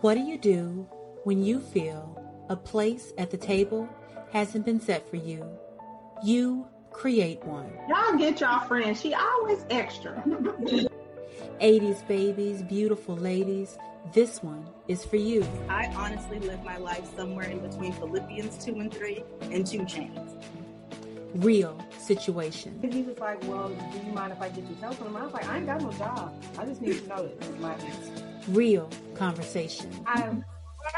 What do you do when you feel a place at the table hasn't been set for you? You create one. Y'all get y'all friend. She always extra. 80s babies, beautiful ladies, this one is for you. I honestly live my life somewhere in between Philippians 2 and 3 and 2 Chainz. Real situation. He was like, Well, do you mind if I get your telephone number? I was like, I ain't got no job. I just need to know this is my answer. Real conversation. I've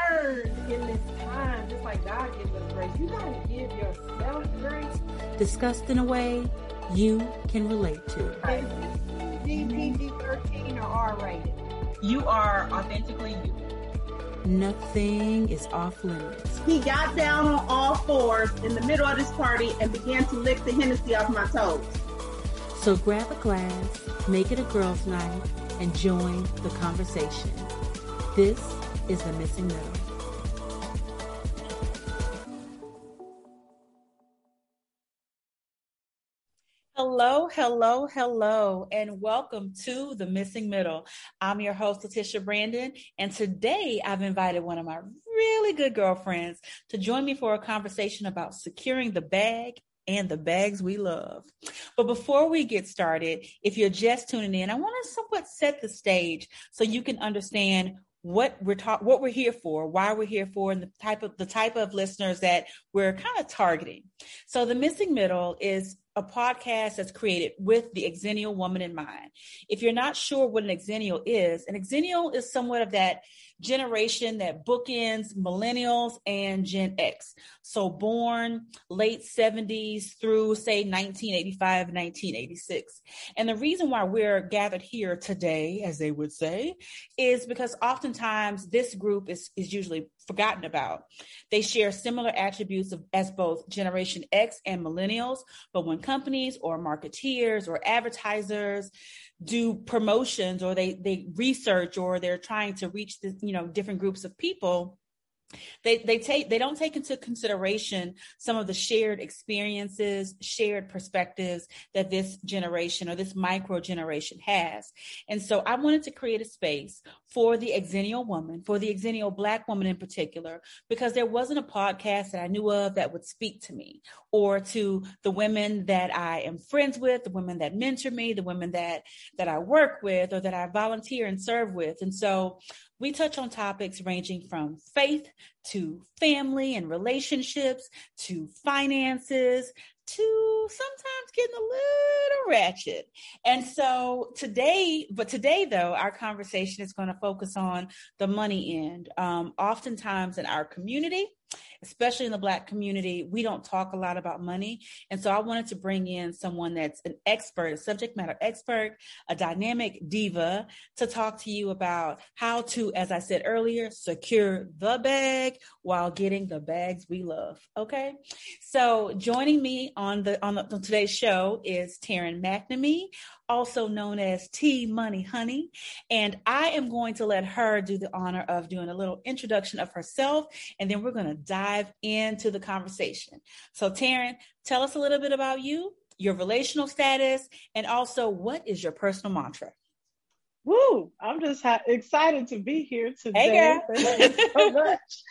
learned in this time, just like God gives us grace, you gotta give yourself grace. Discussed in a way you can relate to. Is DPG 13 or R rated? You are authentically you. Nothing is off limits. He got down on all fours in the middle of this party and began to lick the Hennessy off my toes. So grab a glass, make it a girls' night, and join the conversation. This is The Missing Middle. Hello, hello, hello, and welcome to The Missing Middle. I'm your host, LaTisha Brandon, and today I've invited one of my really good girlfriends to join me for a conversation about securing the bag and the bags we love. But before we get started, if you're just tuning in, I want to somewhat set the stage so you can understand what we're talking what we're here for why we're here for and the type of the type of listeners that we're kind of targeting so the missing middle is a podcast that's created with the xennial woman in mind. If you're not sure what an xennial is, an xennial is somewhat of that generation that bookends millennials and Gen X. So born late 70s through say 1985, 1986. And the reason why we're gathered here today, as they would say, is because oftentimes this group is, is usually forgotten about. They share similar attributes of, as both Generation X and millennials, but when companies or marketeers or advertisers do promotions or they they research or they're trying to reach the, you know different groups of people they they take they don't take into consideration some of the shared experiences shared perspectives that this generation or this micro generation has. And so i wanted to create a space for the xennial woman for the xennial black woman in particular because there wasn't a podcast that i knew of that would speak to me or to the women that i am friends with the women that mentor me the women that that i work with or that i volunteer and serve with. And so we touch on topics ranging from faith to family and relationships to finances to sometimes getting a little ratchet. And so today, but today though, our conversation is going to focus on the money end. Um, oftentimes in our community, especially in the Black community, we don't talk a lot about money. And so I wanted to bring in someone that's an expert, a subject matter expert, a dynamic diva to talk to you about how to, as I said earlier, secure the bag while getting the bags we love. Okay. So joining me on the, on, the, on today's show is Taryn McNamee, also known as T Money Honey. And I am going to let her do the honor of doing a little introduction of herself, and then we're going to dive into the conversation. So, Taryn, tell us a little bit about you, your relational status, and also what is your personal mantra? Woo! I'm just ha- excited to be here today. Hey, Thank you so much.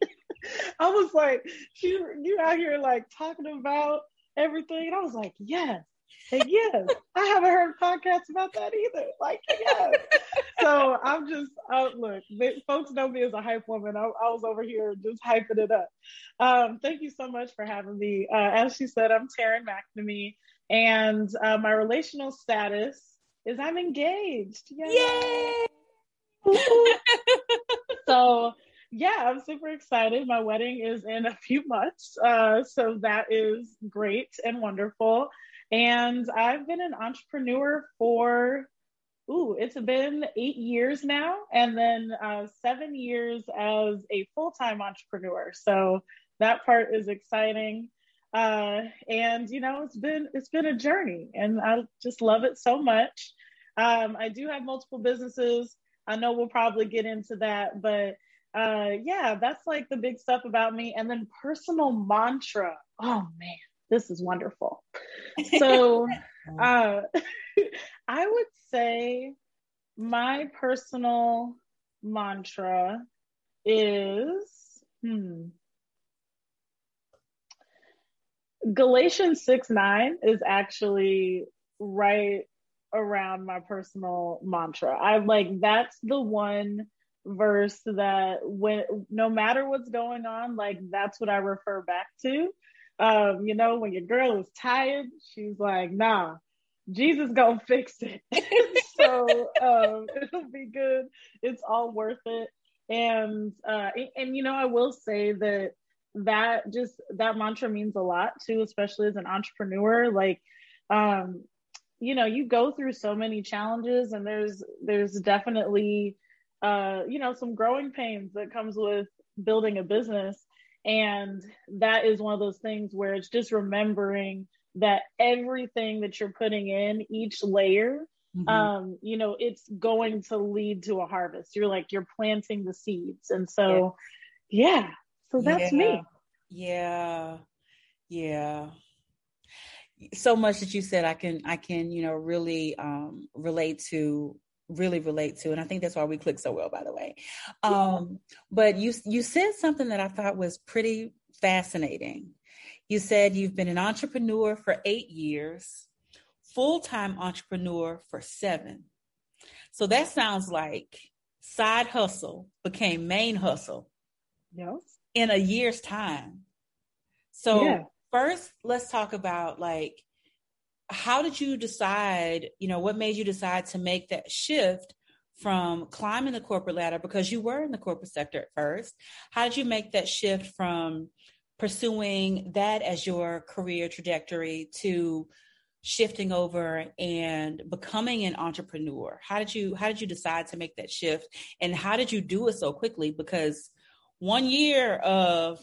I was like, you you out here like talking about everything, and I was like, yes, yes, I haven't heard podcasts about that either. Like, yes. so I'm just, uh, look, folks know me as a hype woman. I, I, was over here just hyping it up. Um, thank you so much for having me. Uh, as she said, I'm Taryn McNamee, and uh, my relational status is I'm engaged. Yay! Yay! so, yeah, I'm super excited. My wedding is in a few months. Uh, so that is great and wonderful. And I've been an entrepreneur for, ooh, it's been eight years now, and then uh, seven years as a full time entrepreneur. So that part is exciting. Uh, and you know, it's been it's been a journey, and I just love it so much. Um, I do have multiple businesses. I know we'll probably get into that, but uh, yeah, that's like the big stuff about me. And then personal mantra. Oh man, this is wonderful. So uh, I would say my personal mantra is hmm, Galatians 6 9 is actually right around my personal mantra. I'm like that's the one verse that when no matter what's going on, like that's what I refer back to. Um, you know, when your girl is tired, she's like, nah, Jesus gonna fix it. so um, it'll be good. It's all worth it. And uh, and, and you know, I will say that that just that mantra means a lot too, especially as an entrepreneur. Like, um, you know, you go through so many challenges, and there's there's definitely uh, you know, some growing pains that comes with building a business. And that is one of those things where it's just remembering that everything that you're putting in, each layer, mm-hmm. um, you know, it's going to lead to a harvest. You're like, you're planting the seeds. And so, yeah, yeah so that's yeah. me. Yeah. Yeah so much that you said i can i can you know really um relate to really relate to and i think that's why we click so well by the way. Um but you you said something that i thought was pretty fascinating. You said you've been an entrepreneur for 8 years full-time entrepreneur for 7 so that sounds like side hustle became main hustle yes in a year's time. So yeah. first let's talk about like how did you decide, you know, what made you decide to make that shift from climbing the corporate ladder? Because you were in the corporate sector at first? How did you make that shift from pursuing that as your career trajectory to shifting over and becoming an entrepreneur? How did you how did you decide to make that shift? And how did you do it so quickly? Because one year of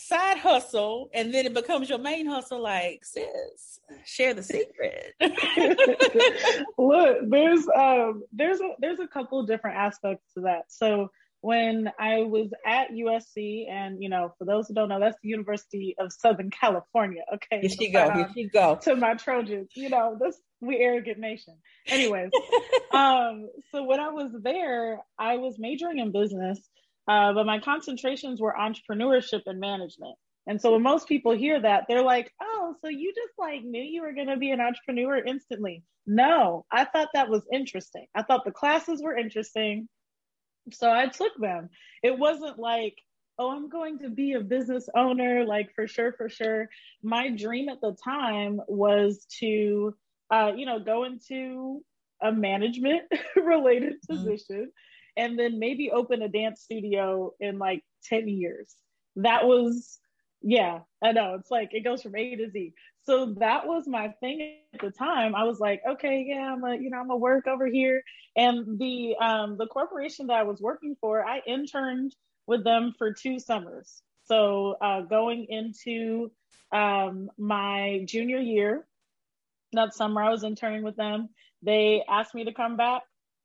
side hustle and then it becomes your main hustle like sis share the secret. Look there's um there's a there's a couple different aspects to that. So when i was at USC and you know for those who don't know that's the university of southern california okay? Here she go here she go. To my trojans you know this we arrogant nation. Anyways um so when i was there i was majoring in business uh, but my concentrations were entrepreneurship and management. And so when most people hear that, they're like, oh, so you just like knew you were going to be an entrepreneur instantly. No, I thought that was interesting. I thought the classes were interesting. So I took them. It wasn't like, oh, I'm going to be a business owner, like for sure, for sure. My dream at the time was to, uh, you know, go into a management related mm-hmm. position and then maybe open a dance studio in like 10 years. That was, yeah, I know. It's like it goes from A to Z. So that was my thing at the time. I was like, okay, yeah, I'm a, you know, I'm a work over here. And the um the corporation that I was working for, I interned with them for two summers. So uh, going into um, my junior year, that summer I was interning with them. They asked me to come back.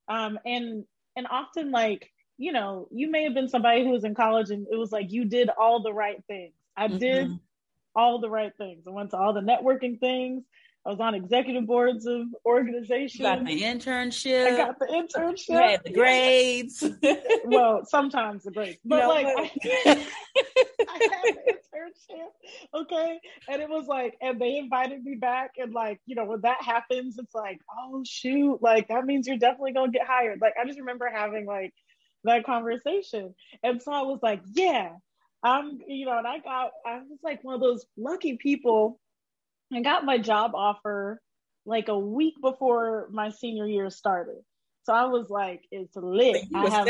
Um, and and often like you know you may have been somebody who was in college and it was like you did all the right things. I mm-hmm. did all the right things. I went to all the networking things I was on executive boards of organizations. You got the internship. I got the internship. You had the grades. well, sometimes the grades, but no, like but... I, I had the internship. Okay, and it was like, and they invited me back, and like, you know, when that happens, it's like, oh shoot, like that means you're definitely gonna get hired. Like I just remember having like that conversation, and so I was like, yeah. I'm, you know, and I got, I was like one of those lucky people I got my job offer like a week before my senior year started. So I was like, it's lit. I have,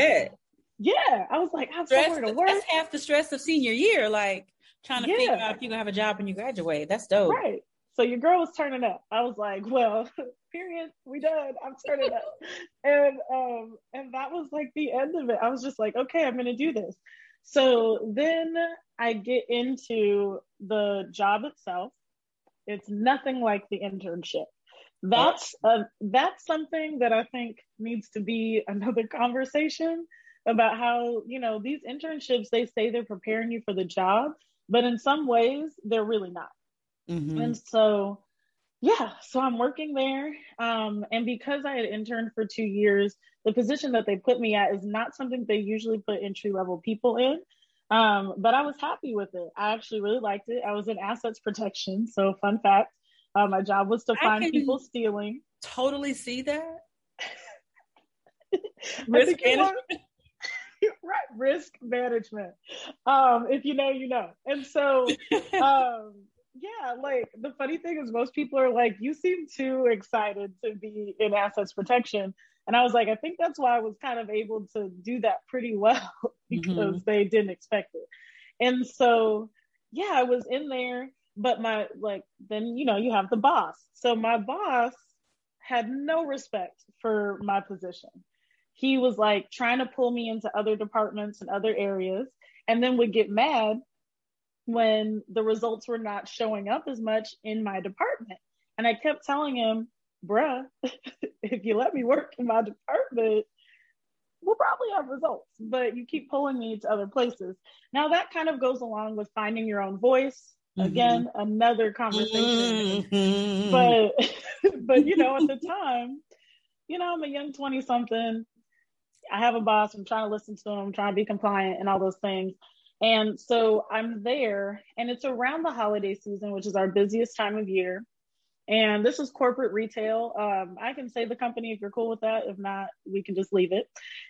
Yeah. I was like, I have stress, somewhere to work. That's half the stress of senior year, like trying to yeah. figure out if you're gonna have a job when you graduate. That's dope. Right. So your girl was turning up. I was like, well, period, we done. I'm turning up. and um, and that was like the end of it. I was just like, okay, I'm gonna do this. So then I get into the job itself it's nothing like the internship. That's a, that's something that I think needs to be another conversation about how, you know, these internships, they say they're preparing you for the job, but in some ways they're really not. Mm-hmm. And so, yeah, so I'm working there. Um, and because I had interned for two years, the position that they put me at is not something they usually put entry level people in. Um, but I was happy with it. I actually really liked it. I was in assets protection. So, fun fact uh, my job was to find people stealing. Totally see that. risk management. right, risk management. Um, if you know, you know. And so, um, yeah, like the funny thing is, most people are like, "You seem too excited to be in assets protection." And I was like, I think that's why I was kind of able to do that pretty well because mm-hmm. they didn't expect it. And so, yeah, I was in there, but my, like, then, you know, you have the boss. So my boss had no respect for my position. He was like trying to pull me into other departments and other areas, and then would get mad when the results were not showing up as much in my department. And I kept telling him, bruh, if you let me work in my department, we'll probably have results, but you keep pulling me to other places. Now that kind of goes along with finding your own voice. Mm-hmm. Again, another conversation. Mm-hmm. But but you know, at the time, you know, I'm a young 20 something. I have a boss, I'm trying to listen to him, I'm trying to be compliant and all those things. And so I'm there, and it's around the holiday season, which is our busiest time of year. And this is corporate retail. Um, I can say the company if you're cool with that. If not, we can just leave it.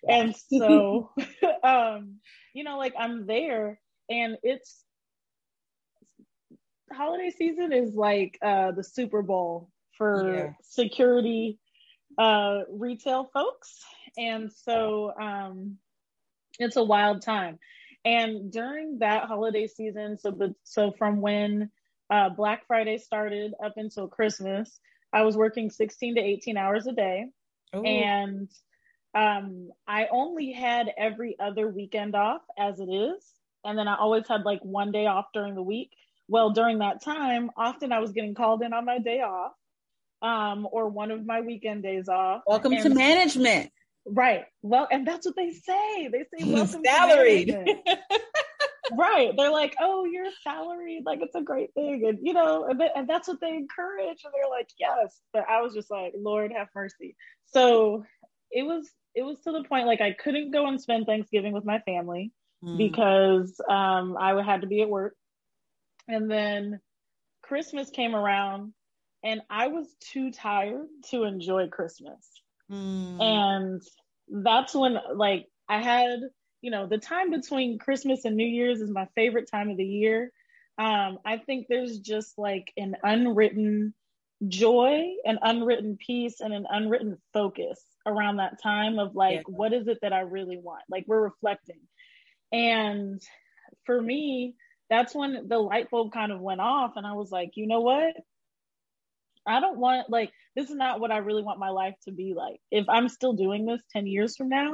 And so, um, you know, like I'm there and it's holiday season is like uh, the Super Bowl for yeah. security uh, retail folks. And so um, it's a wild time. And during that holiday season, so the so from when uh, Black Friday started up until Christmas. I was working 16 to 18 hours a day. Ooh. And um, I only had every other weekend off as it is. And then I always had like one day off during the week. Well, during that time, often I was getting called in on my day off um, or one of my weekend days off. Welcome and, to management. Right. Well, and that's what they say. They say welcome salaried. right. They're like, oh, you're salaried. Like, it's a great thing. And, you know, and, and that's what they encourage. And they're like, yes. But I was just like, Lord, have mercy. So it was, it was to the point like I couldn't go and spend Thanksgiving with my family mm. because um, I had to be at work. And then Christmas came around and I was too tired to enjoy Christmas. Mm. And that's when, like, I had you know, the time between Christmas and New Year's is my favorite time of the year. Um, I think there's just like an unwritten joy, an unwritten peace, and an unwritten focus around that time of like, yeah. what is it that I really want? Like, we're reflecting. And for me, that's when the light bulb kind of went off, and I was like, you know what? I don't want, like, this is not what I really want my life to be like. If I'm still doing this 10 years from now,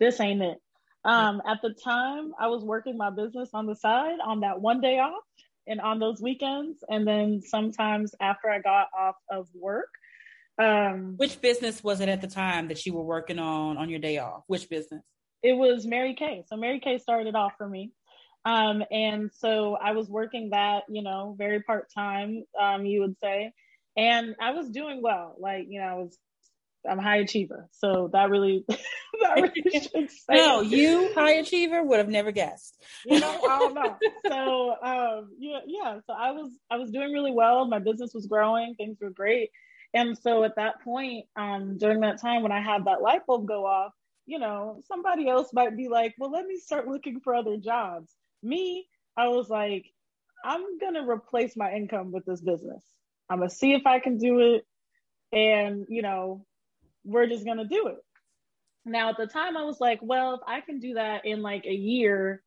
this ain't it. Um, at the time, I was working my business on the side on that one day off and on those weekends. And then sometimes after I got off of work. Um, Which business was it at the time that you were working on on your day off? Which business? It was Mary Kay. So Mary Kay started off for me. Um, and so I was working that, you know, very part time, um, you would say. And I was doing well. Like, you know, I was I'm a high achiever. So that really, that really should say. No, you high achiever would have never guessed. You know, I don't know. So um, yeah, yeah. So I was I was doing really well. My business was growing. Things were great. And so at that point, um, during that time when I had that light bulb go off, you know, somebody else might be like, well, let me start looking for other jobs. Me, I was like, I'm gonna replace my income with this business. I'm gonna see if I can do it. And, you know, we're just gonna do it. Now at the time I was like, well, if I can do that in like a year,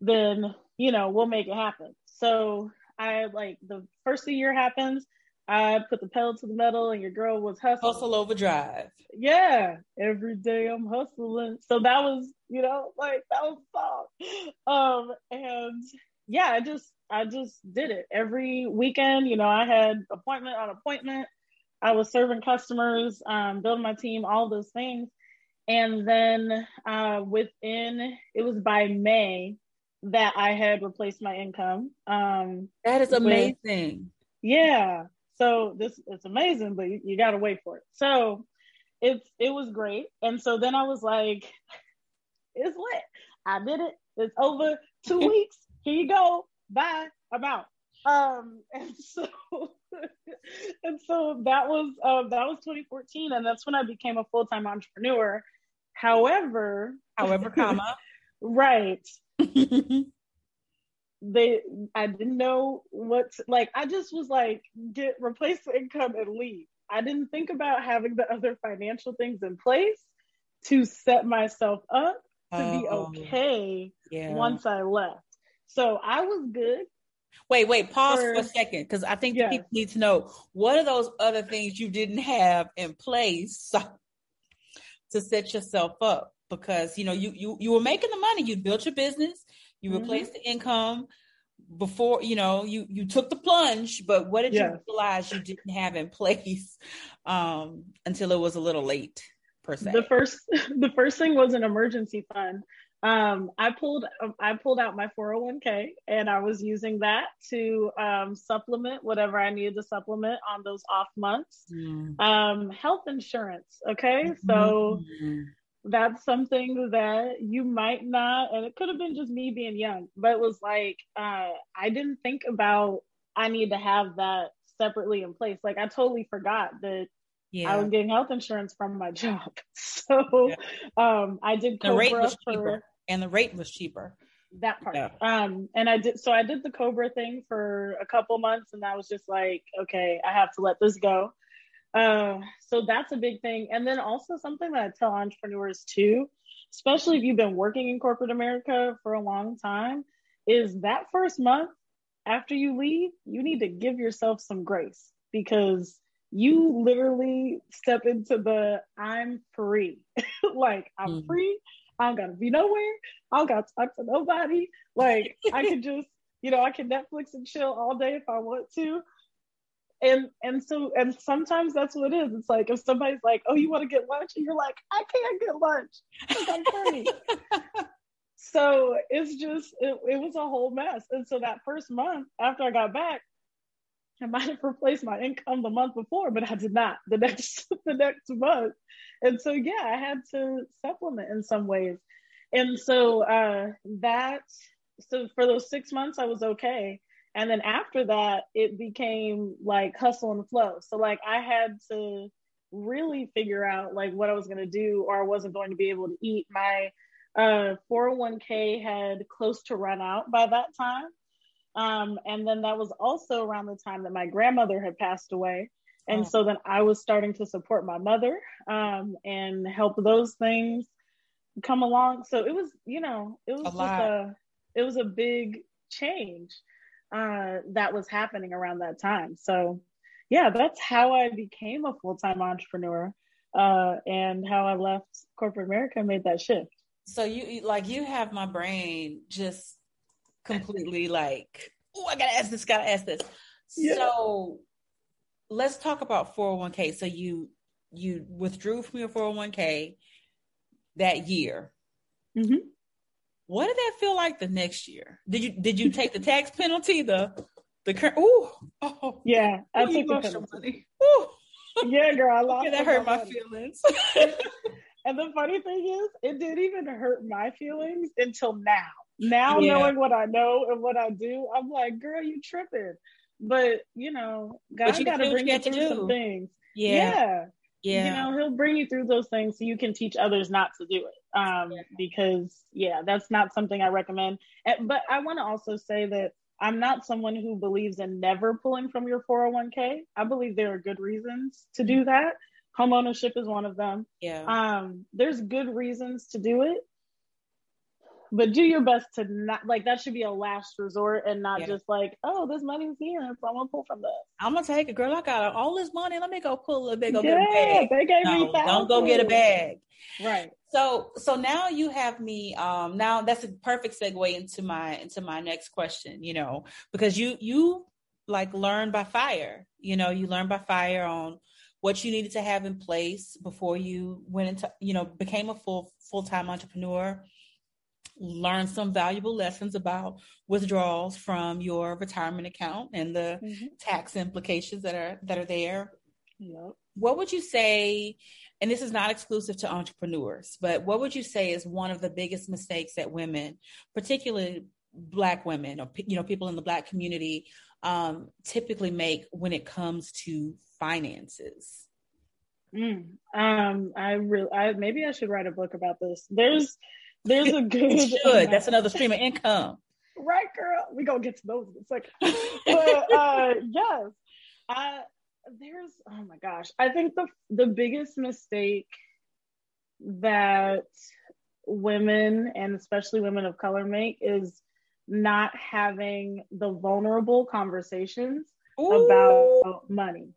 then you know, we'll make it happen. So I like the first the year happens, I put the pedal to the metal and your girl was hustling. Hustle overdrive. Yeah. Every day I'm hustling. So that was, you know, like that was song. Um and yeah, I just I just did it. Every weekend, you know, I had appointment on appointment. I was serving customers, um, building my team, all those things. And then uh, within, it was by May that I had replaced my income. Um, that is amazing. With, yeah. So this it's amazing, but you, you got to wait for it. So it's it was great. And so then I was like, it's lit. I did it. It's over two weeks. Here you go. Bye. I'm out. Um, and so and so that was uh, that was 2014, and that's when I became a full time entrepreneur. However, however, comma, right. they I didn't know what to, like I just was like get replace the income and leave. I didn't think about having the other financial things in place to set myself up to oh, be okay yeah. once I left. So I was good. Wait, wait, pause for, for a second because I think people need to know what are those other things you didn't have in place to set yourself up? Because you know you you you were making the money, you built your business, you mm-hmm. replaced the income before you know you you took the plunge but what did you realize you didn't have in place um until it was a little late per se? The first the first thing was an emergency fund um, I pulled I pulled out my 401k and I was using that to um, supplement whatever I needed to supplement on those off months. Mm. Um, health insurance, okay, mm-hmm. so that's something that you might not, and it could have been just me being young, but it was like uh, I didn't think about I need to have that separately in place. Like I totally forgot that yeah. I was getting health insurance from my job. So yeah. um, I did COBRA for and the rate was cheaper. That part. Yeah. Um, and I did so I did the COBRA thing for a couple months, and I was just like, okay, I have to let this go. Uh, so that's a big thing. And then also something that I tell entrepreneurs too, especially if you've been working in corporate America for a long time, is that first month after you leave, you need to give yourself some grace because you literally step into the I'm free. like I'm mm. free. I don't gotta be nowhere. I don't gotta talk to nobody. Like I can just, you know, I can Netflix and chill all day if I want to. And and so and sometimes that's what it is. It's like if somebody's like, "Oh, you want to get lunch?" and you're like, "I can't get lunch. Because I'm free." so it's just it, it was a whole mess. And so that first month after I got back, I might have replaced my income the month before, but I did not the next the next month. And so yeah, I had to supplement in some ways. And so uh that so for those six months I was okay. And then after that, it became like hustle and flow. So like I had to really figure out like what I was gonna do or I wasn't going to be able to eat. My uh 401k had close to run out by that time. Um, and then that was also around the time that my grandmother had passed away. And oh. so then I was starting to support my mother um, and help those things come along. So it was, you know, it was a just lot. a, it was a big change uh, that was happening around that time. So yeah, that's how I became a full time entrepreneur uh, and how I left corporate America and made that shift. So you like you have my brain just completely like, oh, I gotta ask this, gotta ask this. Yeah. So let's talk about 401k. So you you withdrew from your 401k that year. Mm-hmm. What did that feel like the next year? Did you did you take the tax penalty? The the current? Ooh, oh, yeah, I took the penalty. Yeah, girl, I lost. Yeah, that hurt my money. feelings. and the funny thing is, it didn't even hurt my feelings until now. Now yeah. knowing what I know and what I do, I'm like, girl, you tripping. But you know, God got to bring you through some things. Yeah. yeah. yeah. You know, he'll bring you through those things so you can teach others not to do it. Um, yeah. because yeah, that's not something I recommend. But I want to also say that I'm not someone who believes in never pulling from your 401k. I believe there are good reasons to do that. Home ownership is one of them. Yeah. Um, there's good reasons to do it but do your best to not like that should be a last resort and not yeah. just like oh this money's here so i'm gonna pull from this. I'm gonna take it girl. I got all this money. Let me go pull a big go yeah, get a bag. they gave no, me don't go get a bag. Right. So so now you have me um now that's a perfect segue into my into my next question you know because you you like learn by fire you know you learn by fire on what you needed to have in place before you went into you know became a full full-time entrepreneur learn some valuable lessons about withdrawals from your retirement account and the mm-hmm. tax implications that are that are there. Yep. What would you say and this is not exclusive to entrepreneurs, but what would you say is one of the biggest mistakes that women, particularly black women or you know people in the black community um, typically make when it comes to finances? Mm, um, I really, I maybe I should write a book about this. There's, there's a good. should. That's another stream of income. right, girl. We gonna get to those in a second. but uh, yes, I there's oh my gosh, I think the the biggest mistake that women and especially women of color make is not having the vulnerable conversations Ooh. about money.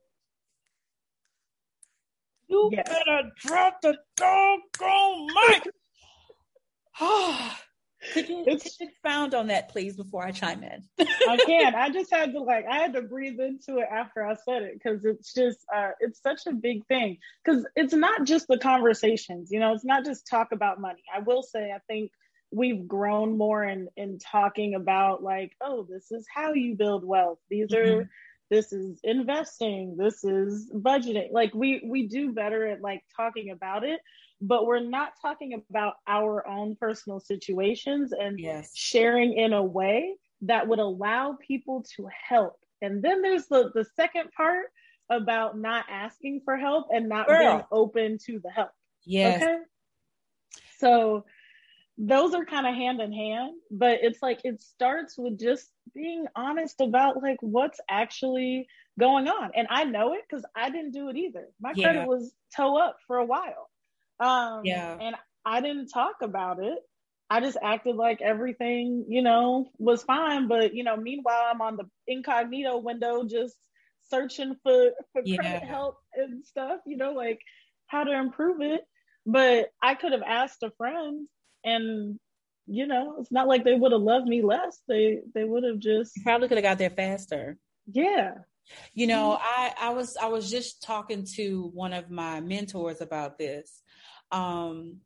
You yes. better drop the doggone mic. could you, could you expound on that, please, before I chime in? I can. I just had to like, I had to breathe into it after I said it because it's just, uh, it's such a big thing. Because it's not just the conversations, you know, it's not just talk about money. I will say, I think we've grown more in in talking about like oh this is how you build wealth these mm-hmm. are this is investing this is budgeting like we we do better at like talking about it but we're not talking about our own personal situations and yes. sharing in a way that would allow people to help and then there's the the second part about not asking for help and not Girl. being open to the help yes okay so those are kind of hand in hand, but it's like it starts with just being honest about like what's actually going on. And I know it because I didn't do it either. My yeah. credit was toe up for a while. Um, yeah. And I didn't talk about it. I just acted like everything, you know, was fine. But, you know, meanwhile, I'm on the incognito window just searching for, for yeah. credit help and stuff, you know, like how to improve it. But I could have asked a friend and you know, it's not like they would have loved me less. They they would have just probably could have got there faster. Yeah. You know, I I was I was just talking to one of my mentors about this. Um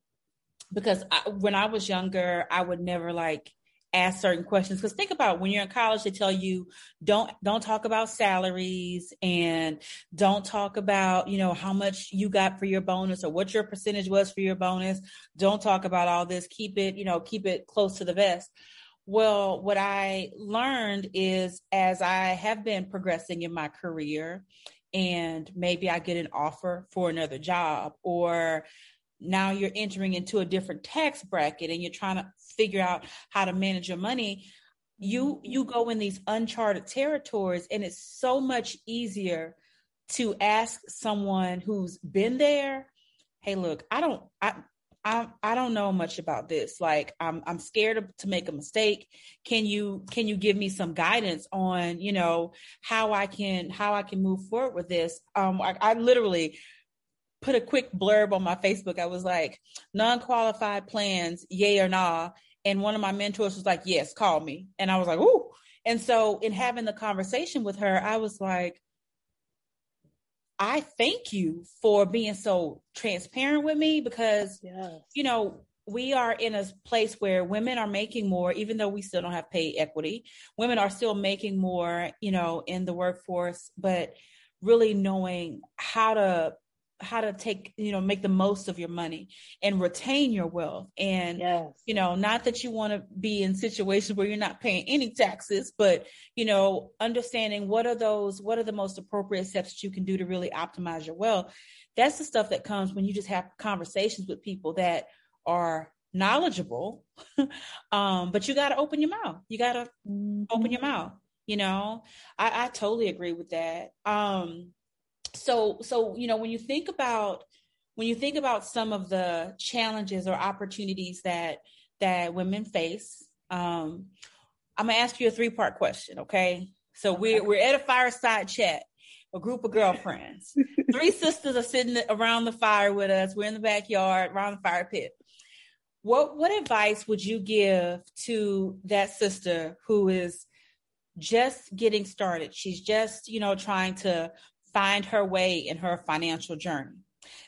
because I, when I was younger, I would never like ask certain questions. Because think about it, when you're in college they tell you don't don't talk about salaries and don't talk about you know how much you got for your bonus or what your percentage was for your bonus. Don't talk about all this. Keep it you know keep it close to the vest well what i learned is as i have been progressing in my career and maybe i get an offer for another job or now you're entering into a different tax bracket and you're trying to figure out how to manage your money you you go in these uncharted territories and it's so much easier to ask someone who's been there hey look i don't i I, I don't know much about this. Like I'm I'm scared of, to make a mistake. Can you can you give me some guidance on you know how I can how I can move forward with this? Um, I, I literally put a quick blurb on my Facebook. I was like, non-qualified plans, yay or nah. And one of my mentors was like, yes, call me. And I was like, ooh. And so in having the conversation with her, I was like, I thank you for being so transparent with me because, yes. you know, we are in a place where women are making more, even though we still don't have pay equity. Women are still making more, you know, in the workforce, but really knowing how to how to take you know make the most of your money and retain your wealth. And yes. you know not that you want to be in situations where you're not paying any taxes but you know understanding what are those what are the most appropriate steps that you can do to really optimize your wealth. That's the stuff that comes when you just have conversations with people that are knowledgeable um but you got to open your mouth. You got to mm-hmm. open your mouth you know? I, I totally agree with that. Um so so you know when you think about when you think about some of the challenges or opportunities that that women face um i'm gonna ask you a three part question okay? So we're we're at a fireside chat a group of girlfriends. Three sisters are sitting around the fire with us. We're in the backyard around the fire pit. What what advice would you give to that sister who is just getting started? She's just you know trying to find her way in her financial journey.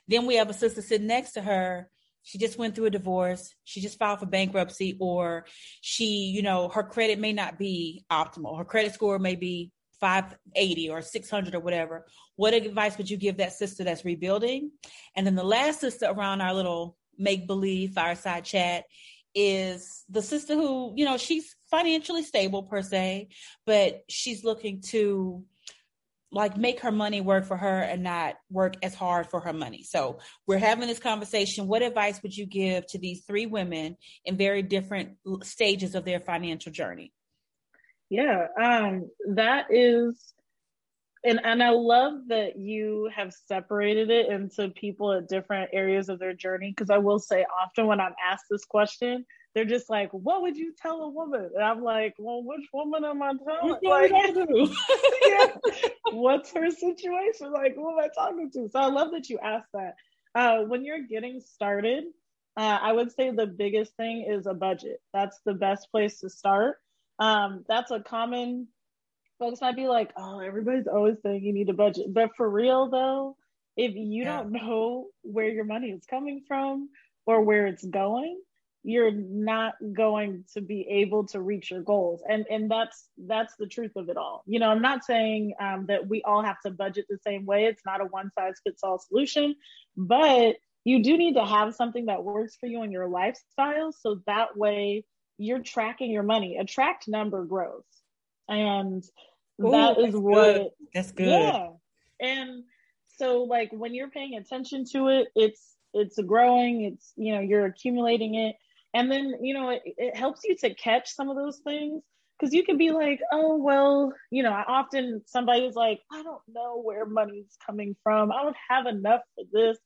Then we have a sister sitting next to her. She just went through a divorce. She just filed for bankruptcy, or she, you know, her credit may not be optimal. Her credit score may be 580 or 600 or whatever, what advice would you give that sister that's rebuilding? And then the last sister around our little make believe fireside chat is the sister who, you know, she's financially stable per se, but she's looking to like make her money work for her and not work as hard for her money. So we're having this conversation. What advice would you give to these three women in very different stages of their financial journey? Yeah, um, that is, and and I love that you have separated it into people at different areas of their journey. Because I will say, often when I'm asked this question, they're just like, "What would you tell a woman?" And I'm like, "Well, which woman am I telling? Like, yeah, what's her situation? Like, who am I talking to?" So I love that you asked that. Uh, when you're getting started, uh, I would say the biggest thing is a budget. That's the best place to start. Um, that's a common. Folks might be like, "Oh, everybody's always saying you need a budget," but for real though, if you yeah. don't know where your money is coming from or where it's going you're not going to be able to reach your goals. And and that's that's the truth of it all. You know i'm not saying um, that we all have to budget the same way. It's not a one size fits all solution but you do need to have something that works for you in your lifestyle. So that way you're tracking your money. A tracked number grows and Ooh, that is what good. that's good. Yeah and so like when you're paying attention to it it's it's growing. It's you know you're accumulating it and then you know it, it helps you to catch some of those things. Because you can be like oh well you know I often somebody somebody's like i don't know where money's coming from. I don't have enough for this.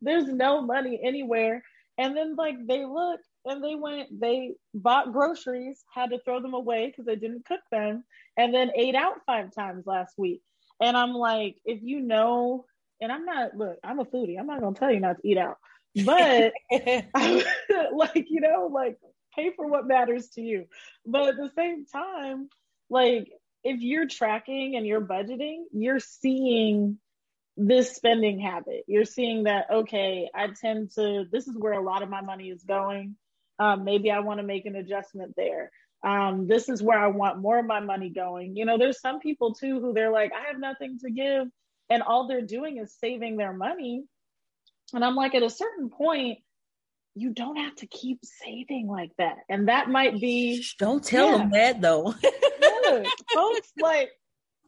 There's no money anywhere. And then like they look and they went they bought groceries had to throw them away because they didn't cook them and then ate out five times last week. And i'm like if you know and i'm not look i'm a foodie. I'm not gonna tell you not to eat out but like you know like pay for what matters to you. But at the same time like if you're tracking and you're budgeting you're seeing this spending habit. You're seeing that okay i tend to this is where a lot of my money is going. Um, maybe i want to make an adjustment there. Um, this is where i want more of my money going. You know there's some people too who they're like i have nothing to give and all they're doing is saving their money and I'm like, at a certain point, you don't have to keep saving like that. And that might be don't tell yeah. them that though. yeah, folks like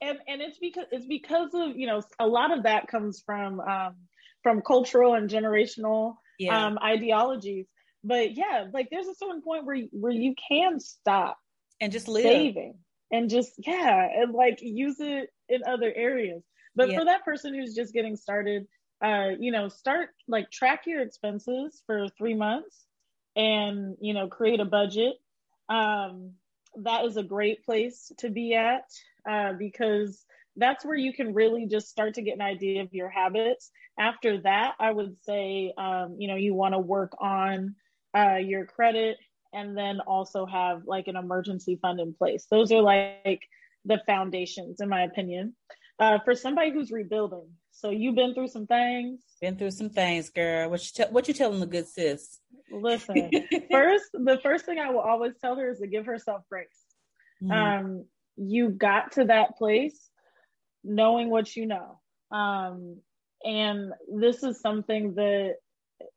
and and it's because it's because of you know a lot of that comes from um from cultural and generational yeah. um ideologies. But yeah, like there's a certain point where where you can stop and just live saving and just yeah and like use it in other areas. But for that person who's just getting started, uh, you know, start like track your expenses for three months and, you know, create a budget. Um, that is a great place to be at uh, because that's where you can really just start to get an idea of your habits. After that, I would say, um, you know, you want to work on uh, your credit and then also have like an emergency fund in place. Those are like the foundations, in my opinion. Uh, for somebody who's rebuilding, so you've been through some things. Been through some things, girl. What you te- what you telling the good sis? Listen, first, the first thing I will always tell her is to give herself grace. Mm-hmm. Um, you got to that place knowing what you know. Um, and this is something that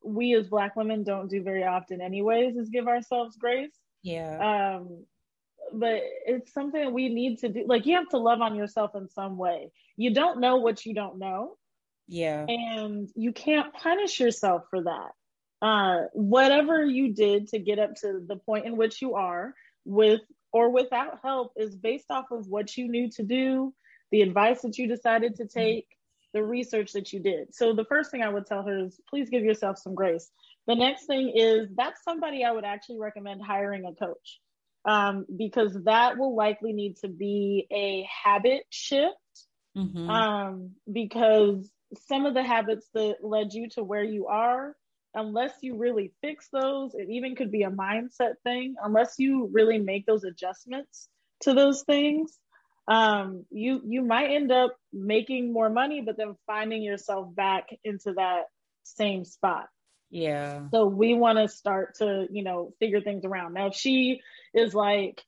we as black women don't do very often anyways is give ourselves grace yeah um but it's something we need to do. Like you have to love on yourself in some way. You don't know what you don't know. Yeah. And you can't punish yourself for that. Uh, whatever you did to get up to the point in which you are with or without help is based off of what you knew to do, the advice that you decided to take, the research that you did. So the first thing I would tell her is please give yourself some grace. The next thing is that's somebody I would actually recommend hiring a coach um, because that will likely need to be a habit shift. Mm-hmm. Um, because some of the habits that led you to where you are, unless you really fix those, it even could be a mindset thing. Unless you really make those adjustments to those things, um, you you might end up making more money, but then finding yourself back into that same spot. Yeah. So we want to start to, you know, figure things around. Now, if she is like,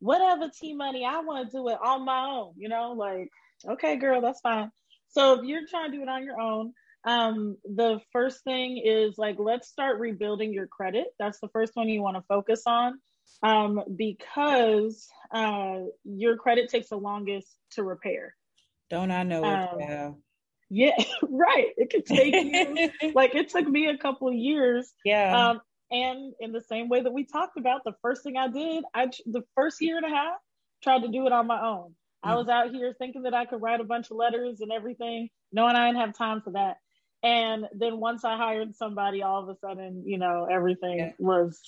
whatever T money, I want to do it on my own, you know, like, okay, girl, that's fine. So if you're trying to do it on your own, um, the first thing is like, let's start rebuilding your credit. That's the first one you want to focus on um, because uh, your credit takes the longest to repair. Don't I know it? Um, yeah, right. It could take you like it took me a couple of years. Yeah. Um, and in the same way that we talked about, the first thing I did, I the first year and a half tried to do it on my own. I was out here thinking that I could write a bunch of letters and everything, knowing I didn't have time for that. And then once I hired somebody, all of a sudden, you know, everything yeah. was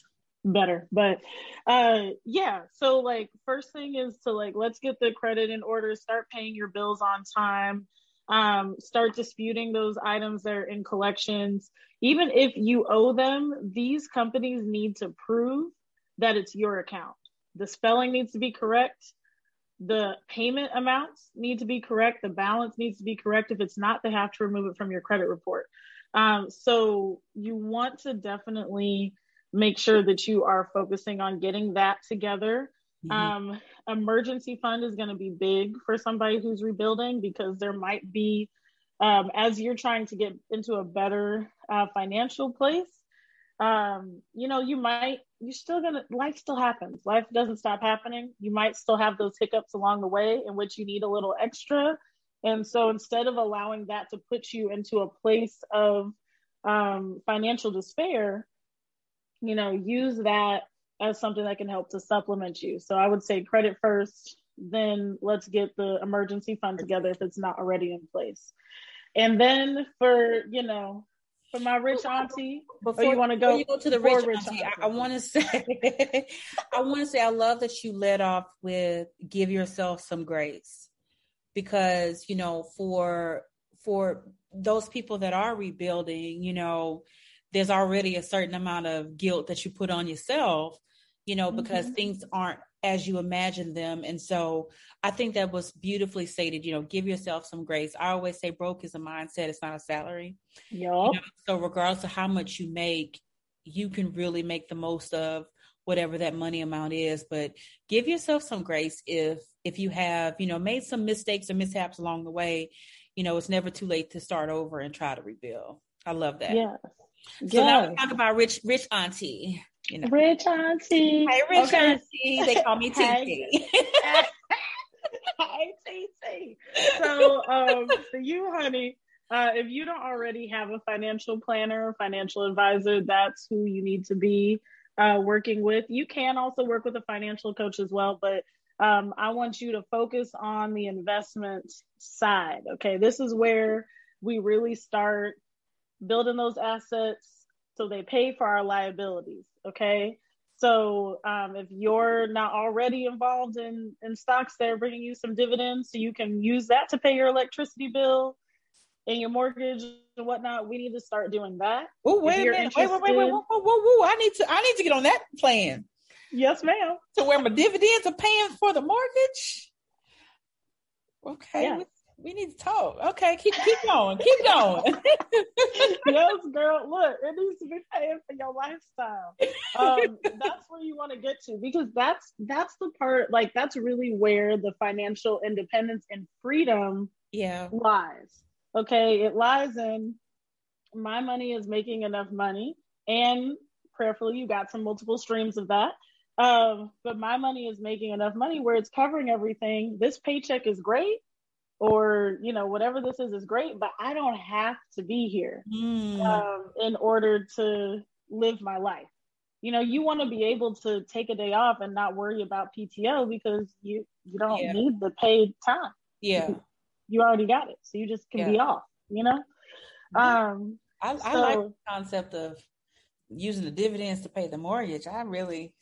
better. But uh yeah, so like first thing is to like let's get the credit in order, start paying your bills on time, um, start disputing those items that are in collections. Even if you owe them, these companies need to prove that it's your account. The spelling needs to be correct the payment amounts need to be correct. The balance needs to be correct. If it's not, they have to remove it from your credit report. Um, so you want to definitely make sure that you are focusing on getting that together. Mm-hmm. Um, emergency fund is going to be big for somebody who's rebuilding because there might be, um, as you're trying to get into a better uh, financial place, um, you know, you might, you're still gonna, life still happens. Life doesn't stop happening. You might still have those hiccups along the way in which you need a little extra. And so instead of allowing that to put you into a place of um, financial despair, you know, use that as something that can help to supplement you. So I would say credit first, then let's get the emergency fund together if it's not already in place. And then for, you know, for my rich auntie? Before you want to go, go to the rich, rich auntie, auntie, I, I want to say, I want to say, I love that you led off with give yourself some grace, because you know, for for those people that are rebuilding, you know, there's already a certain amount of guilt that you put on yourself, you know, because mm-hmm. things aren't as you imagine them. And so I think that was beautifully stated, you know, give yourself some grace. I always say broke is a mindset, it's not a salary. Yep. You know, so regardless of how much you make, you can really make the most of whatever that money amount is but give yourself some grace if if you have you know made some mistakes or mishaps along the way you know it's never too late to start over and try to rebuild i love that yeah so yes. now we talk about rich rich auntie you know. Rich auntie. Hey, rich okay. auntie. They call me TT. Hi, TT. So, um, for you, honey, uh, if you don't already have a financial planner, financial advisor, that's who you need to be uh, working with. You can also work with a financial coach as well, but um, I want you to focus on the investment side. Okay, this is where we really start building those assets so they pay for our liabilities. Okay. So um, if you're not already involved in, in stocks that are bringing you some dividends, so you can use that to pay your electricity bill and your mortgage and whatnot, we need to start doing that. Oh, wait a minute. Wait, wait, wait, wait, whoa, whoa, whoa. I need to, I need to get on that plan. Yes, ma'am. So where my dividends are paying for the mortgage. Okay. Yes we need to talk. Okay, keep keep going, keep going. yes, girl. Look, it needs to be paying for your lifestyle. Um, that's where you want to get to because that's that's the part. Like that's really where the financial independence and freedom yeah lies. Okay, it lies in my money is making enough money, and prayerfully, you got some multiple streams of that. Um, but my money is making enough money where it's covering everything. This paycheck is great or you know whatever this is is great but i don't have to be here mm. um, in order to live my life. You know you want to be able to take a day off and not worry about pto because you you don't yeah. need the paid time. Yeah. You already got it so you just can yeah. be off you know? Um I, I like the concept of using the dividends to pay the mortgage. I really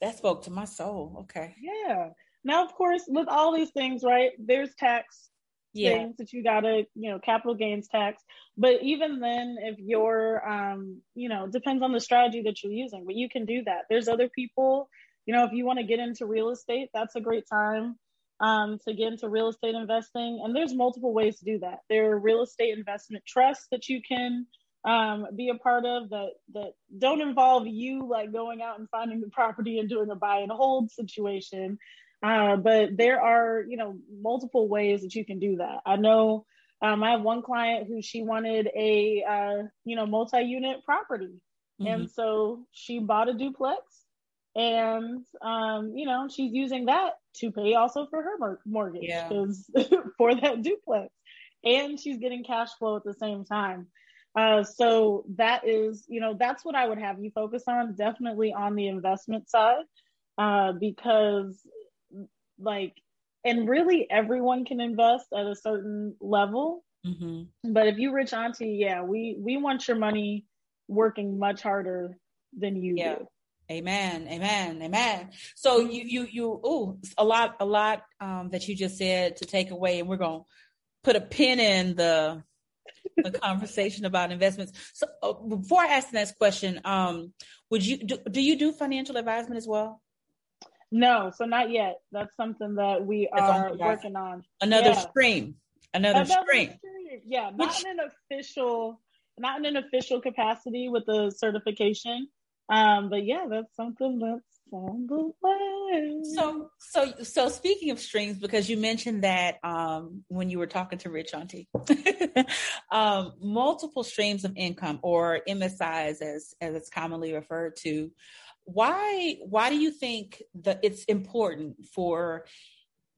that spoke to my soul. Okay. Yeah now, of course, with all these things, right, there's tax yeah. things that you gotta, you know, capital gains tax. But even then, if you're, um, you know, depends on the strategy that you're using, but you can do that. There's other people, you know, if you want to get into real estate, that's a great time um, to get into real estate investing. And there's multiple ways to do that. There are real estate investment trusts that you can um, be a part of that that don't involve you like going out and finding the property and doing a buy and hold situation. Uh, but there are, you know, multiple ways that you can do that. I know um, I have one client who she wanted a, uh, you know, multi-unit property, mm-hmm. and so she bought a duplex, and um, you know, she's using that to pay also for her mortgage yeah. for that duplex, and she's getting cash flow at the same time. Uh, so that is, you know, that's what I would have you focus on, definitely on the investment side, uh, because like, and really everyone can invest at a certain level. Mm-hmm. But if you rich auntie, yeah, we we want your money working much harder than you yeah. do. Amen. Amen. Amen. So you you you oh a lot a lot um that you just said to take away and we're going to put a pin in the the conversation about investments. So uh, before I ask the next question, um, would you do, do you do financial advisement as well? No, so not yet. That's something that we are working on. Another yeah. stream. Another, Another stream. stream. Yeah, not Which... in an official, not in an official capacity with the certification. Um, but yeah, that's something that's on the way. So, so, so speaking of streams, because you mentioned that um, when you were talking to Rich Auntie, um, multiple streams of income or MSIs, as as it's commonly referred to. Why why do you think that it's important for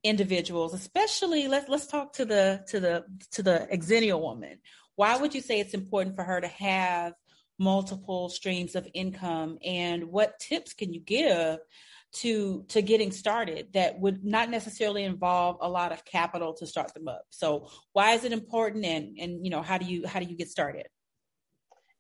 individuals, especially let's let's talk to the to the to the Xennial woman. Why would you say it's important for her to have multiple streams of income? And what tips can you give to to getting started that would not necessarily involve a lot of capital to start them up? So why is it important and and you know how do you how do you get started?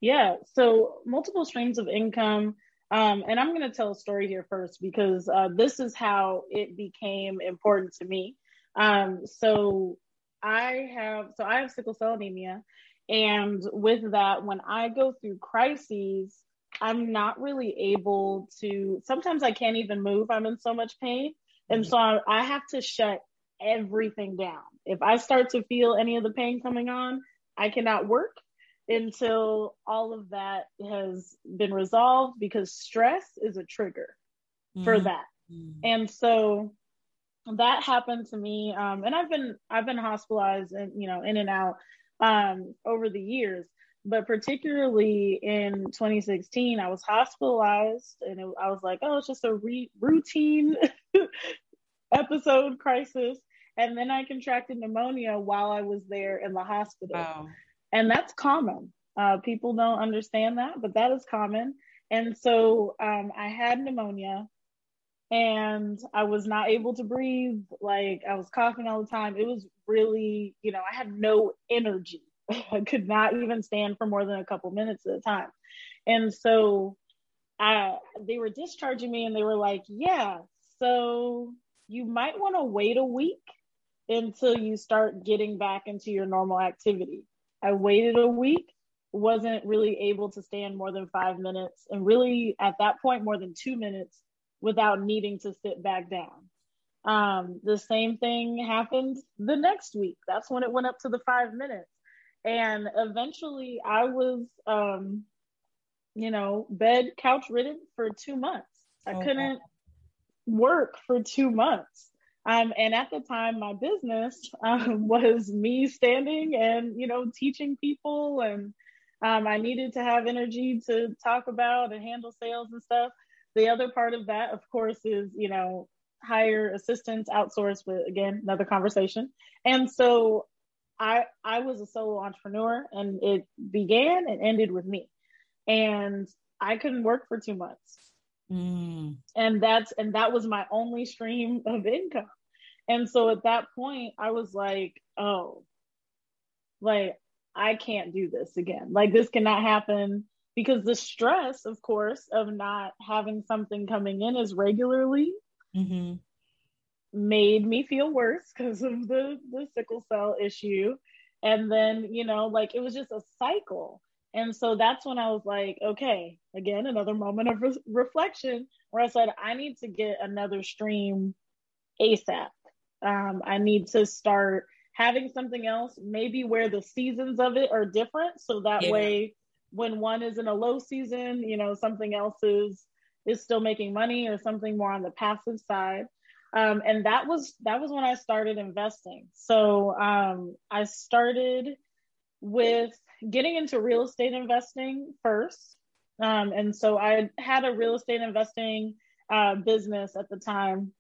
Yeah. So multiple streams of income um, and i'm going to tell a story here first because uh, this is how it became important to me um, so i have so i have sickle cell anemia and with that, when I go through crises, I'm not really able to, sometimes I can't even move. I'm in so much pain. And mm-hmm. so I, I have to shut everything down. If I start to feel any of the pain coming on, I cannot work until all of that has been resolved because stress is a trigger mm-hmm. for that. Mm-hmm. And so that happened to me. Um, and I've been, I've been hospitalized and, you know, in and out um, over the years. But particularly in 2016, I was hospitalized and it, I was like, oh, it's just a re- routine episode crisis. And then I contracted pneumonia while I was there in the hospital. Wow. And that's common. Uh, people don't understand that, but that is common. And so um, I had pneumonia and I was not able to breathe. Like I was coughing all the time. It was really, you know, I had no energy. I could not even stand for more than a couple minutes at a time. And so I, they were discharging me and they were like, yeah, so you might want to wait a week until you start getting back into your normal activity. I waited a week, wasn't really able to stand more than five minutes, and really at that point, more than two minutes without needing to sit back down. Um, the same thing happened the next week. That's when it went up to the five minutes. And eventually I was, um, you know, bed couch ridden for two months. I okay. couldn't work for two months. Um, and at the time, my business um, was me standing and, you know, teaching people. And um, I needed to have energy to talk about and handle sales and stuff. The other part of that, of course, is, you know, hire assistants, outsource, but again, another conversation. And so I I was a solo entrepreneur and it began and ended with me. And I couldn't work for two months. Mm. And that's and that was my only stream of income. And so at that point I was like, oh, like I can't do this again. Like this cannot happen because the stress, of course, of not having something coming in as regularly mm-hmm. made me feel worse because of the the sickle cell issue, and then you know, like it was just a cycle. And so that's when I was like, okay, again, another moment of re- reflection where I said, I need to get another stream ASAP. Um, I need to start having something else, maybe where the seasons of it are different. So that yeah. way when one is in a low season, you know, something else is is still making money or something more on the passive side. Um, and that was that was when I started investing. So um, I started with getting into real estate investing first. Um, and so I had a real estate investing uh, business at the time,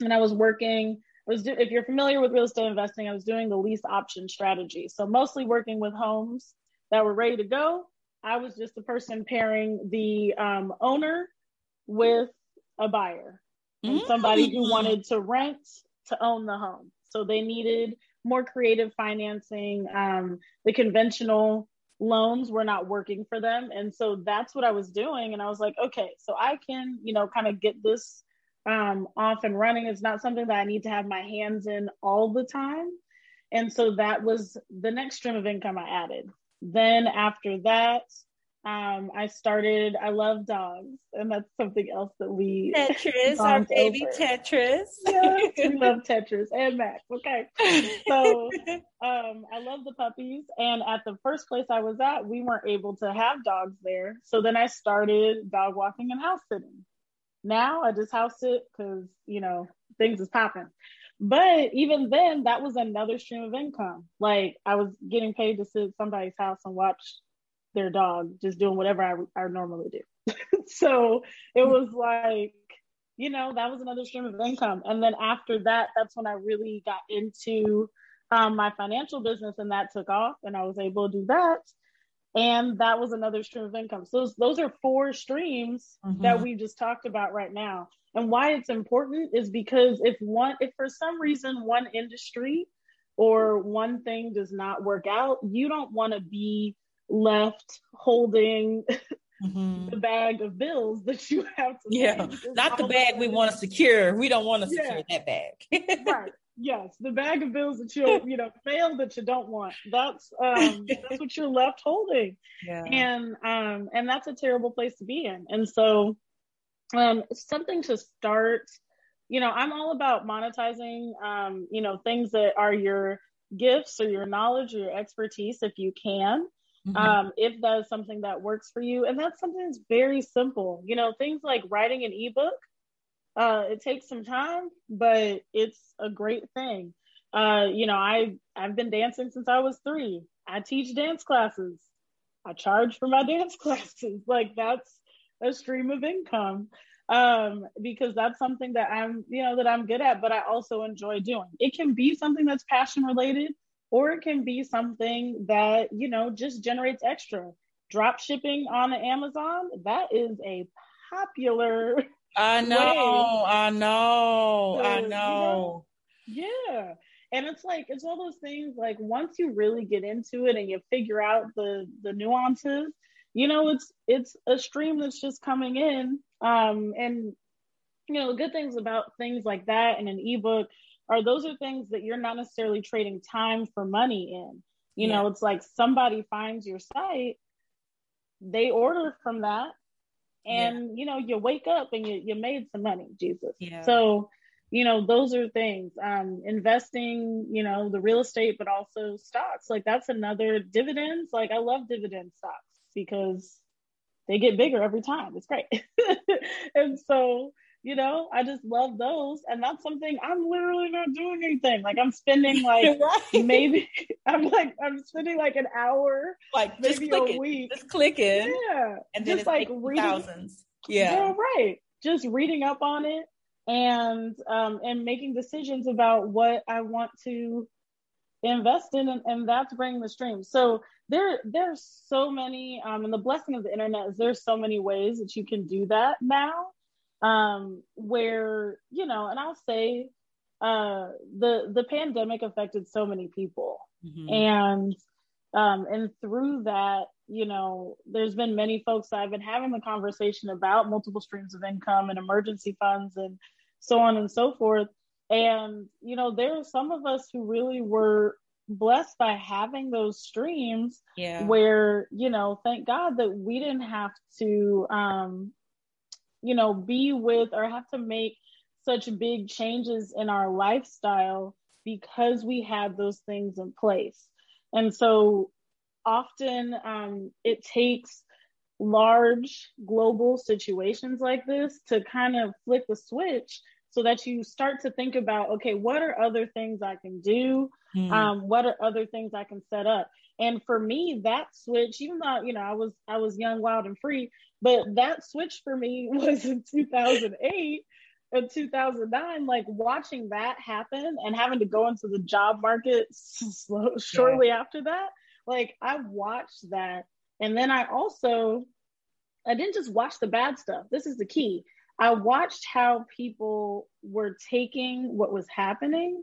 and I was working. Was do- if you're familiar with real estate investing, I was doing the lease option strategy. So mostly working with homes that were ready to go. I was just the person pairing the um, owner with a buyer and somebody who mm. wanted to rent to own the home. So they needed more creative financing. Um, the conventional loans were not working for them. And so that's what I was doing. And I was like, okay, so I can, you know, kind of get this um, off and running. It's not something that I need to have my hands in all the time. And so that was the next stream of income I added. Then after that, um, I started, I love dogs, and that's something else that we Tetris, our baby over. Tetris. yes, we love Tetris and Max. Okay. So um, I love the puppies. And at the first place I was at, we weren't able to have dogs there. So then I started dog walking and house sitting. Now I just house sit because, you know, things is popping. But even then, that was another stream of income. Like I was getting paid to sit at somebody's house and watch their dog, just doing whatever I, I normally do. so it was like, you know, that was another stream of income. And then after that, that's when I really got into um, my financial business and that took off and I was able to do that. And that was another stream of income. So those, those are four streams mm-hmm. that we just talked about right now. And why it's important is because if one, if for some reason one industry or one thing does not work out, you don't want to be left holding mm-hmm. the bag of bills that you have to yeah. not the bag we want to secure. We don't want to yeah. secure that bag. Right. Yes. The bag of bills that you you know fail that you don't want. That's um that's what you're left holding. Yeah. and um and that's a terrible place to be in. And so um something to start you know i'm all about monetizing um you know things that are your gifts or your knowledge or your expertise if you can Mm-hmm. Um, if that is something that works for you. And that's something that's very simple. You know, things like writing an ebook, uh, it takes some time, but it's a great thing. Uh, you know, I I've been dancing since I was three. I teach dance classes. I charge for my dance classes. Like that's a stream of income um, because that's something that I'm, you know, that I'm good at, but I also enjoy doing. It can be something that's passion related, or it can be something that you know just generates extra. Drop shipping on amazon that is a popular i know i know i know you know yeah. And it's like it's all those things like once you really get into it and you figure out the the nuances you know it's it's a stream that's just coming in. Um and you know good things about things like that and an ebook are those are things that you're not necessarily trading time for money in. You yeah. know, it's like somebody finds your site, they order from that, and yeah. you know, you wake up and you, you made some money, Jesus. Yeah. So, you know, those are things. Um, investing, you know, the real estate, but also stocks. Like that's another dividends. Like I love dividend stocks because they get bigger every time. It's great. and so you know, I just love those. And that's something I'm literally not doing anything. Like I'm spending like right. maybe I'm like I'm spending like an hour, like maybe a it. week. Just clicking. Yeah. And then just like reading, thousands. Yeah. yeah. Right. Just reading up on it and um and making decisions about what I want to invest in and, and that's bringing the stream. So there there's so many um and the blessing of the internet is there's so many ways that you can do that now um, where you know, and I'll say uh, the the pandemic affected so many people, mm-hmm. and um, and through that, you know, there's been many folks that I've been having the conversation about multiple streams of income and emergency funds and so on and so forth. And you know, there are some of us who really were blessed by having those streams yeah. where you know thank god that we didn't have to um you know, be with or have to make such big changes in our lifestyle because we had those things in place. And so often um, it takes large global situations like this to kind of flip the switch so that you start to think about okay what are other things i can do mm. um, what are other things i can set up and for me that switch even though you know i was i was young wild and free but that switch for me was in 2008 and 2009 like watching that happen and having to go into the job market slow, shortly yeah. after that like i watched that and then i also i didn't just watch the bad stuff this is the key I watched how people were taking what was happening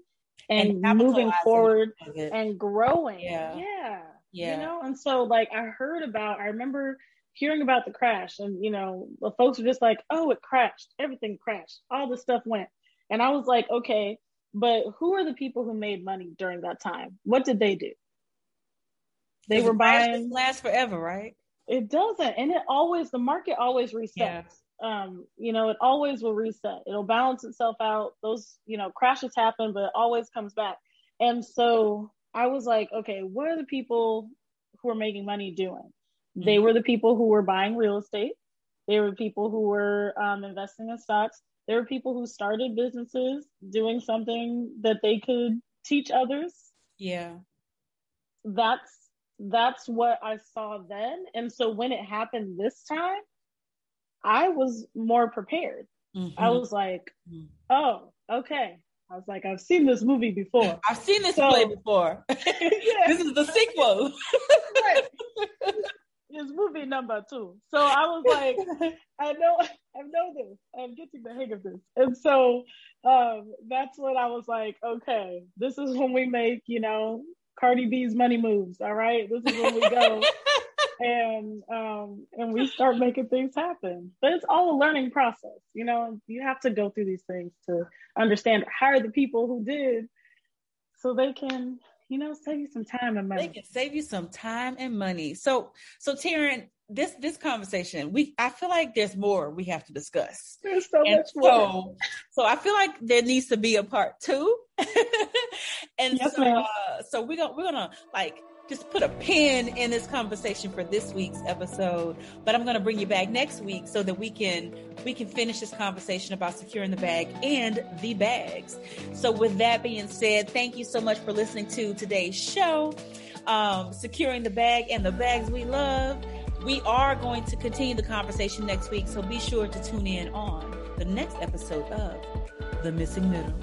and, and moving forward and growing. Yeah. yeah. Yeah. You know, and so like I heard about, I remember hearing about the crash and, you know, the folks were just like, oh, it crashed. Everything crashed. All the stuff went. And I was like, okay, but who are the people who made money during that time? What did they do? They were buying. Last forever, right? It doesn't. And it always, the market always resets. Yeah um, you know, it always will reset. It'll balance itself out. Those, you know, crashes happen, but it always comes back. And so I was like, okay, what are the people who are making money doing? Mm-hmm. They were the people who were buying real estate. They were people who were um, investing in stocks. There were people who started businesses doing something that they could teach others. Yeah. That's that's what I saw then. And so when it happened this time, I was more prepared. Mm-hmm. I was like, mm-hmm. oh, okay. I was like, I've seen this movie before. I've seen this so, play before. yeah. This is the sequel. right. It's movie number two. So I was like, I know, I know this. I'm getting the hang of this. And so um, that's when I was like, okay, this is when we make, you know, Cardi B's money moves. All right. This is when we go and um and we start making things happen but it's all a learning process you know you have to go through these things to understand hire the people who did so they can you know save you some time and money. they can save you some time and money. So so Taryn, this this conversation we i feel like there's more we have to discuss. There's so and much more. so, so i feel like there needs to be a part two. And yes, so uh, so we're gonna we're gonna like just put a pin in this conversation for this week's episode but i'm going to bring you back next week so that we can we can finish this conversation about securing the bag and the bags. So with that being said thank you so much for listening to today's show. Um, securing the bag and the bags we love. We are going to continue the conversation next week so be sure to tune in on the next episode of the missing middle